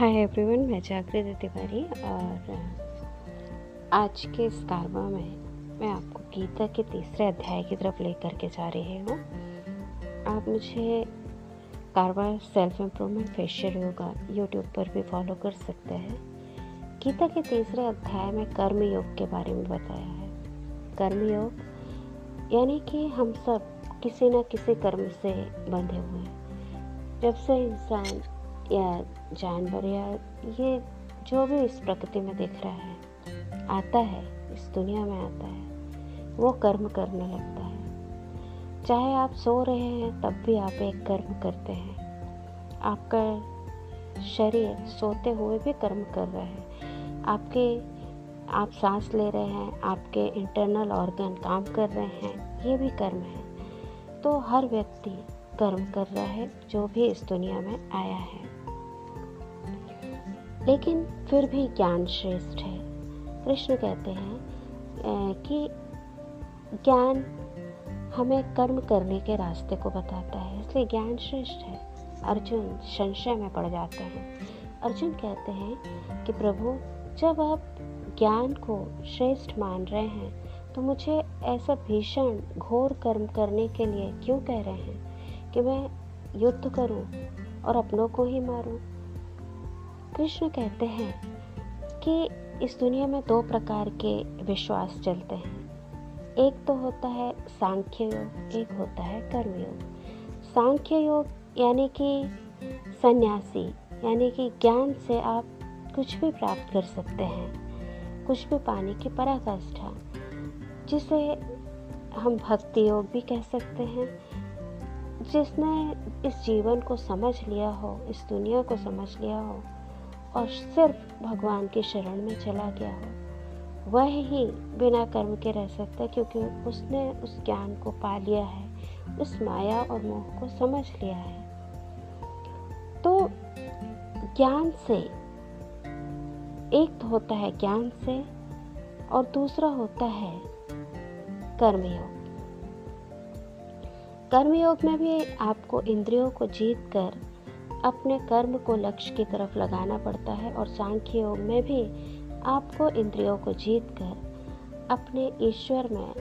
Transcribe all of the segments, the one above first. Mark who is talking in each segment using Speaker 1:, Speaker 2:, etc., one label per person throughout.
Speaker 1: Hi everyone मैं जागृति तिवारी और आज के इस कारवा में मैं आपको गीता के तीसरे अध्याय की तरफ़ लेकर के जा रही हूँ। आप मुझे कारवा self improvement, facial yoga YouTube पर भी फॉलो कर सकते हैं। गीता के तीसरे अध्याय में कर्म योग के बारे में बताया है। कर्म योग, यानी कि हम सब किसी न किसी कर्म से बंधे हुए हैं। जब से इंसान या जानवर या ये जो भी इस प्रकृति में दिख रहा है, आता है, इस दुनिया में आता है, वो कर्म करने लगता है। चाहे आप सो रहे हैं, तब भी आप एक कर्म करते हैं। आपका शरीर सोते हुए भी कर्म कर रहा है। आपके, आप सांस ले रहे हैं, आपके इंटरनल ऑर्गन काम कर रहे हैं, ये भी कर्म है। तो हर व्यक्ति कर्म कर रहा है, जो भी इस दुनिया में आया है। लेकिन फिर भी ज्ञान श्रेष्ठ है। कृष्ण कहते हैं कि ज्ञान हमें कर्म करने के रास्ते को बताता है, इसलिए ज्ञान श्रेष्ठ है। अर्जुन संशय में पड़ जाते हैं। अर्जुन कहते हैं कि प्रभु, जब आप ज्ञान को श्रेष्ठ मान रहे हैं तो मुझे ऐसा भीषण घोर कर्म करने के लिए क्यों कह रहे हैं कि मैं युद्ध करूँ और अपनों को ही मारूं? कृष्ण कहते हैं कि इस दुनिया में दो प्रकार के विश्वास चलते हैं। एक तो होता है सांख्य योग, एक होता है कर्मयोग सांख्य योग यानी कि सन्यासी, यानी कि ज्ञान से आप कुछ भी प्राप्त कर सकते हैं, कुछ भी पाने की पराकाष्ठा, जिसे हम भक्ति योग भी कह सकते हैं। जिसने इस जीवन को समझ लिया हो, इस दुनिया को समझ लिया हो और सिर्फ़ भगवान के शरण में चला गया हो। वह ही बिना कर्म के रह सकता है क्योंकि उसने उस ज्ञान को पा लिया है, उस माया और मोह को समझ लिया है। तो ज्ञान से, एक तो होता है ज्ञान से और दूसरा होता है कर्मयोग। कर्मयोग में भी आपको इंद्रियों को जीत कर अपने कर्म को लक्ष्य की तरफ़ लगाना पड़ता है और सांख्य योग में भी आपको इंद्रियों को जीत कर अपने ईश्वर में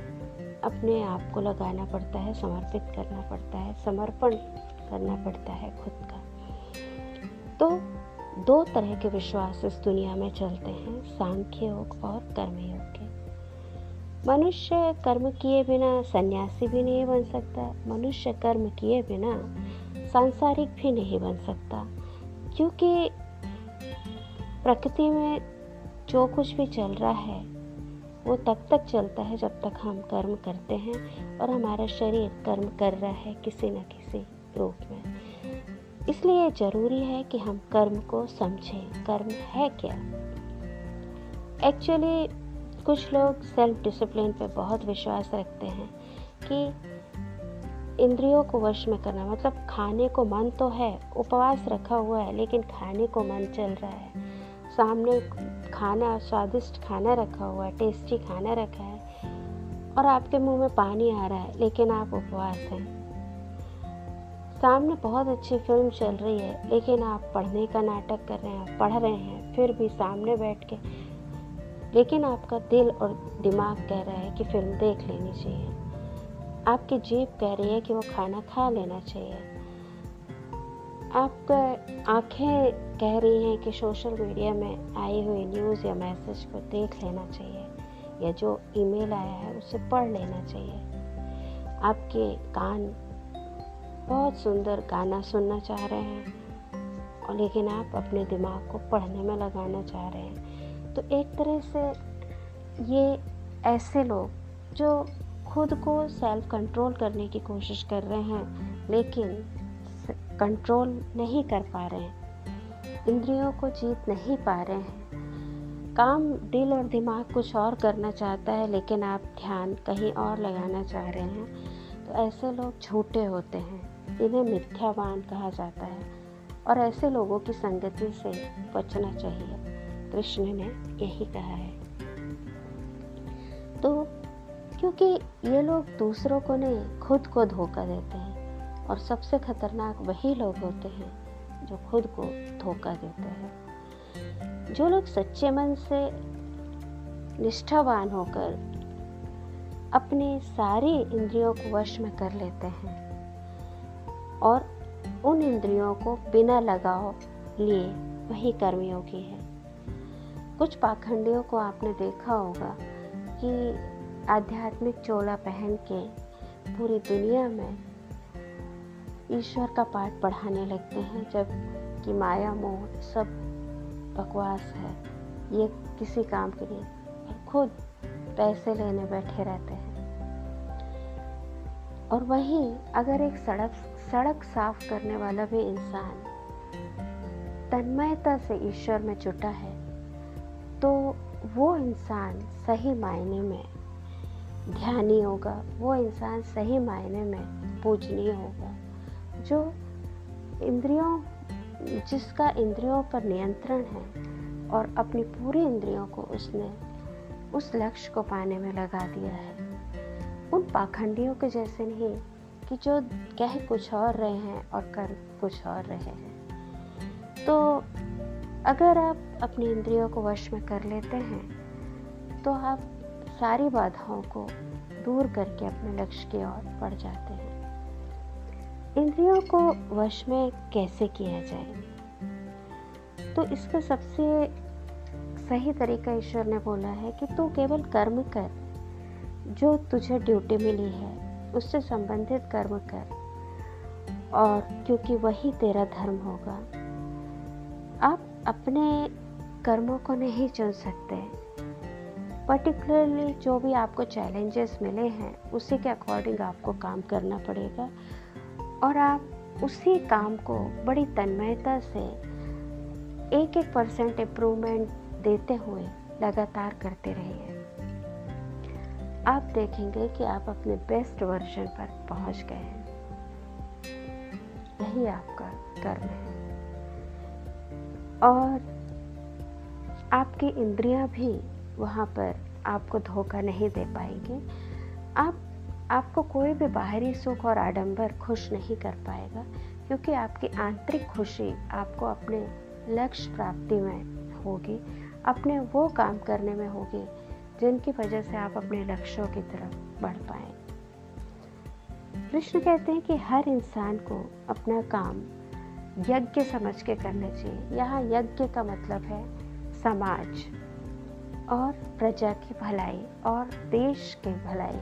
Speaker 1: अपने आप को लगाना पड़ता है, समर्पित करना पड़ता है, समर्पण करना पड़ता है खुद का। तो दो तरह के विश्वास इस दुनिया में चलते हैं सांख्य योग और कर्मयोग के। मनुष्य कर्म किए बिना सन्यासी भी नहीं बन सकता, मनुष्य कर्म किए बिना सांसारिक भी नहीं बन सकता। क्योंकि प्रकृति में जो कुछ भी चल रहा है, वो तब तक चलता है जब तक हम कर्म करते हैं और हमारा शरीर कर्म कर रहा है किसी न किसी रूप में। इसलिए ज़रूरी है कि हम कर्म को समझें। कर्म है क्या? एक्चुअली कुछ लोग सेल्फ डिसिप्लिन पे बहुत विश्वास रखते हैं कि इंद्रियों को वश में करना मतलब खाने को मन तो है, उपवास रखा हुआ है, लेकिन खाने को मन चल रहा है। सामने खाना, स्वादिष्ट खाना रखा हुआ है, टेस्टी खाना रखा है, और आपके मुँह में पानी आ रहा है, लेकिन आप उपवास हैं। सामने बहुत अच्छी फ़िल्म चल रही है, लेकिन आप पढ़ने का नाटक कर रहे हैं, पढ़ रहे हैं, फिर भी सामने बैठ के। लेकिन आपका दिल और दिमाग कह रहा है कि फ़िल्म देख लेनी चाहिए। आपकी जीप कह रही है कि वो खाना खा लेना चाहिए। आपका आँखें कह रही हैं कि सोशल मीडिया में आई हुई न्यूज़ या मैसेज को देख लेना चाहिए, या जो ईमेल आया है उसे पढ़ लेना चाहिए। आपके कान बहुत सुंदर गाना सुनना चाह रहे हैं, और लेकिन आप अपने दिमाग को पढ़ने में लगाना चाह रहे हैं। तो एक तरह से ये ऐसे लोग जो खुद को सेल्फ कंट्रोल करने की कोशिश कर रहे हैं, लेकिन कंट्रोल नहीं कर पा रहे हैं। इंद्रियों को जीत नहीं पा रहे हैं। काम दिल और दिमाग कुछ और करना चाहता है, लेकिन आप ध्यान कहीं और लगाना चाह रहे हैं तो ऐसे लोग झूठे होते हैं। इन्हें मिथ्यावान कहा जाता है। और ऐसे लोगों की संगति से बचना चाहिए। कृष्ण ने यही कहा है। तो क्योंकि ये लोग दूसरों को नहीं, खुद को धोखा देते हैं। और सबसे खतरनाक वही लोग होते हैं जो खुद को धोखा देते हैं। जो लोग सच्चे मन से निष्ठावान होकर अपने सारी इंद्रियों को वश में कर लेते हैं और उन इंद्रियों को बिना लगाव लिए वही कर्मयोगी है। कुछ पाखंडियों को आपने देखा होगा कि आध्यात्मिक चोला पहन के पूरी दुनिया में ईश्वर का पाठ पढ़ाने लगते हैं, जब कि माया, मोह सब बकवास है। ये किसी काम के लिए खुद पैसे लेने बैठे रहते हैं। और वहीं अगर एक सड़क सड़क साफ़ करने वाला भी इंसान तन्मयता से ईश्वर में जुटा है तो वो इंसान सही मायने में ध्यानी होगा, वो इंसान सही मायने में पूजनीय होगा। जो इंद्रियों, जिसका इंद्रियों पर नियंत्रण है और अपनी पूरी इंद्रियों को उसने उस लक्ष्य को पाने में लगा दिया है, उन पाखंडियों के जैसे नहीं कि जो कह कुछ और रहे हैं और कर कुछ और रहे हैं। तो अगर आप अपनी इंद्रियों को वश में कर लेते हैं तो आप सारी बाधाओं को दूर करके अपने लक्ष्य की ओर बढ़ जाते हैं। इंद्रियों को वश में कैसे किया जाए तो इसका सबसे सही तरीका ईश्वर ने बोला है कि तू केवल कर्म कर, जो तुझे ड्यूटी मिली है, उससे संबंधित कर्म कर, और क्योंकि वही तेरा धर्म होगा, आप अपने कर्मों को नहीं चुन सकते। पर्टिकुलरली जो भी आपको चैलेंजेस मिले हैं, उसी के अकॉर्डिंग आपको काम करना पड़ेगा। और आप उसी काम को बड़ी तन्मयता से एक एक परसेंट इम्प्रूवमेंट देते हुए लगातार करते रहिए। आप देखेंगे कि आप अपने बेस्ट वर्जन पर पहुँच गए हैं। यही आपका कर्म है। और आपकी इंद्रियाँ भी वहाँ पर आपको धोखा नहीं दे पाएँगे। आप, आपको कोई भी बाहरी सुख और आडंबर खुश नहीं कर पाएगा, क्योंकि आपकी आंतरिक खुशी आपको अपने लक्ष्य प्राप्ति में होगी, अपने वो काम करने में होगी, जिनकी वजह से आप अपने लक्ष्यों की तरफ़ बढ़ पाए। कृष्ण कहते हैं कि हर इंसान को अपना काम यज्ञ समझ के करना चाहिए। यहाँ यज्ञ का मतलब है समाज। और प्रजा की भलाई, और देश की भलाई,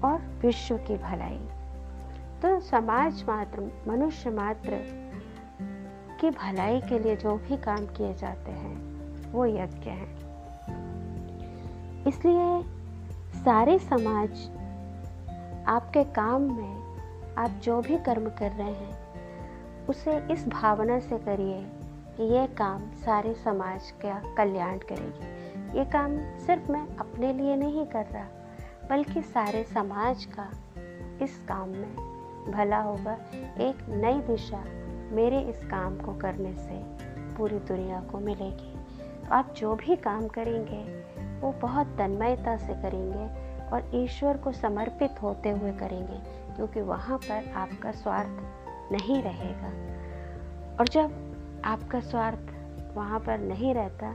Speaker 1: और विश्व की भलाई। तो समाज मात्र, मनुष्य मात्र की भलाई के लिए जो भी काम किए जाते हैं, वो यज्ञ हैं। इसलिए सारे समाज आपके काम में, आप जो भी कर्म कर रहे हैं, उसे इस भावना से करिए कि यह काम सारे समाज का कल्याण करेगी। ये काम सिर्फ़ मैं अपने लिए नहीं कर रहा, बल्कि सारे समाज का इस काम में भला होगा। एक नई दिशा मेरे इस काम को करने से पूरी दुनिया को मिलेगी। तो आप जो भी काम करेंगे, वो बहुत तन्मयता से करेंगे और ईश्वर को समर्पित होते हुए करेंगे, क्योंकि वहाँ पर आपका स्वार्थ नहीं रहेगा। और जब आपका स्वार्थ वहाँ पर नहीं रहता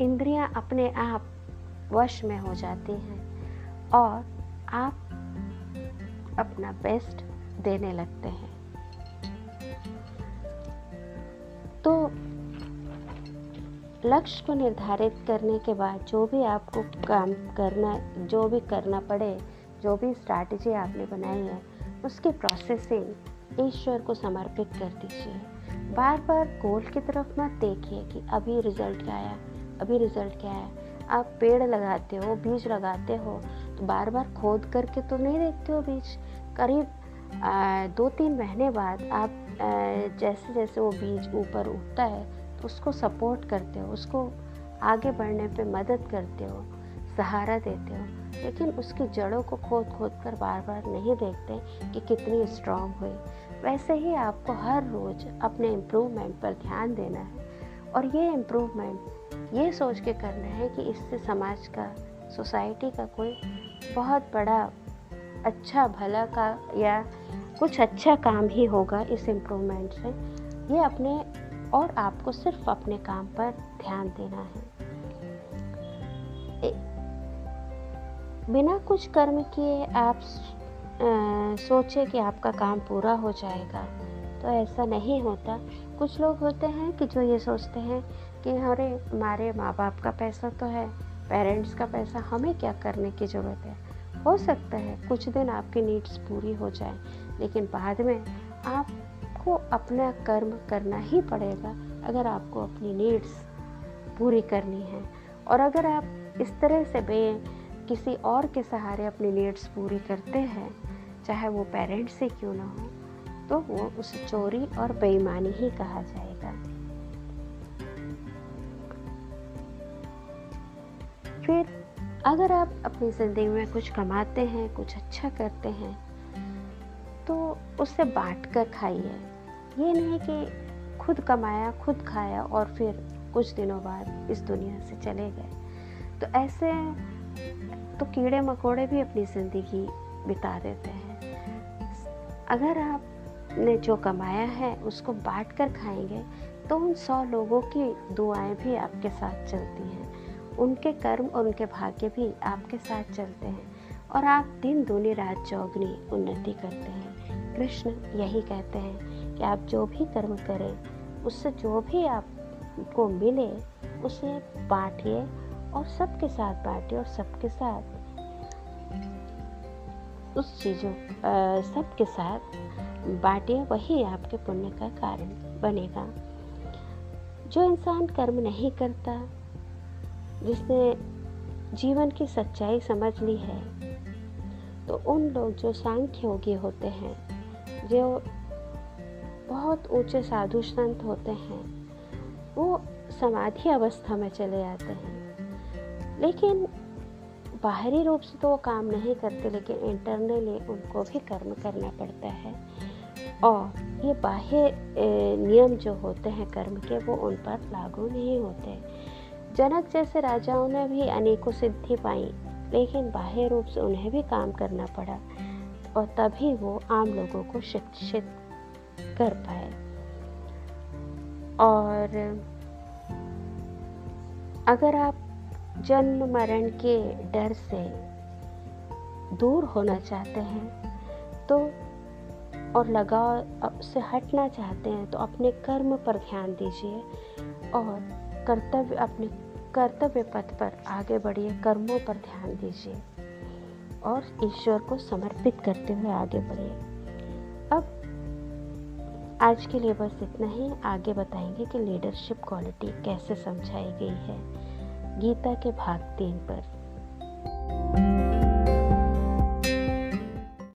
Speaker 1: इंद्रियाँ अपने आप वश में हो जाती हैं और आप अपना बेस्ट देने लगते हैं। तो लक्ष्य को निर्धारित करने के बाद जो भी आपको काम करना, जो भी करना पड़े, जो भी स्ट्रैटेजी आपने बनाई है, उसकी प्रोसेसिंग ईश्वर को समर्पित कर दीजिए। बार बार गोल की तरफ़ मत देखिए कि अभी रिज़ल्ट क्या आया। अभी रिज़ल्ट क्या है? आप पेड़ लगाते हो, बीज लगाते हो तो बार बार खोद करके तो नहीं देखते हो बीज। करीब दो तीन महीने बाद आप जैसे जैसे वो बीज ऊपर उठता है तो उसको सपोर्ट करते हो, उसको आगे बढ़ने पे मदद करते हो, सहारा देते हो। लेकिन उसकी जड़ों को खोद खोद कर बार बार नहीं देखते कि कितनी स्ट्रांग हुई। वैसे ही आपको हर रोज़ अपने इम्प्रूवमेंट पर ध्यान देना है। और ये इम्प्रूवमेंट ये सोच के करना है कि इससे समाज का सोसाइटी का कोई बहुत बड़ा अच्छा भला का या कुछ अच्छा काम ही होगा इस इम्प्रूवमेंट से। ये अपने और आपको सिर्फ़ अपने काम पर ध्यान देना है। बिना कुछ कर्म किए आप सोचे कि आपका काम पूरा हो जाएगा तो ऐसा नहीं होता। कुछ लोग होते हैं कि जो ये सोचते हैं कि अरे, हमारे माँ बाप का पैसा तो है, पेरेंट्स का पैसा, हमें क्या करने की ज़रूरत है? हो सकता है कुछ दिन आपकी नीड्स पूरी हो जाए, लेकिन बाद में आपको अपना कर्म करना ही पड़ेगा अगर आपको अपनी नीड्स पूरी करनी है। और अगर आप इस तरह से बे, किसी और के सहारे अपनी नीड्स पूरी करते हैं, चाहे वो पेरेंट्स से क्यों ना हो तो वो उसे चोरी और बेईमानी ही कहा जाएगा। फिर, अगर आप अपनी ज़िंदगी में कुछ कमाते हैं, कुछ अच्छा करते हैं तो उससे बांट कर खाइए। ये नहीं कि खुद कमाया, खुद खाया और फिर कुछ दिनों बाद इस दुनिया से चले गए। तो ऐसे तो कीड़े मकोड़े भी अपनी ज़िंदगी बिता देते हैं। अगर आपने जो कमाया है, उसको बांट कर खाएँगे तो उन सौ लोगों की दुआएँ भी आपके साथ चलती हैं। उनके कर्म और उनके भाग्य भी आपके साथ चलते हैं और आप दिन दूनी रात चौगनी उन्नति करते हैं। कृष्ण यही कहते हैं कि आप जो भी कर्म करें, उससे जो भी आपको मिले, उसे बांटिए और सबके साथ बांटिए और सबके साथ, उस चीज़ों सबके साथ बांटिए वही आपके पुण्य का कारण बनेगा। जो इंसान कर्म नहीं करता, जिसने जीवन की सच्चाई समझ ली है तो उन लोग जो सांख्य योगी होते हैं, जो बहुत ऊँचे साधु संत होते हैं, वो समाधि अवस्था में चले जाते हैं। लेकिन बाहरी रूप से तो वो काम नहीं करते, लेकिन इंटरनली उनको भी कर्म करना पड़ता है। और ये बाह्य नियम जो होते हैं कर्म के, वो उन पर लागू नहीं होते। जनक जैसे राजाओं ने भी अनेकों सिद्धि पाई, लेकिन बाह्य रूप से उन्हें भी काम करना पड़ा, और तभी वो आम लोगों को शिक्षित कर पाए। और अगर आप जन्म मरण के डर से दूर होना चाहते हैं तो और लगाव से हटना चाहते हैं तो अपने कर्म पर ध्यान दीजिए और कर्तव्य, अपने कर्तव्य पथ पर आगे बढ़िए, कर्मों पर ध्यान दीजिए और ईश्वर को समर्पित करते हुए आगे बढ़िए। अब आज के लिए बस इतना ही। आगे बताएँगे कि लीडरशिप क्वालिटी कैसे समझाई गई है। गीता के भाग तीन पर।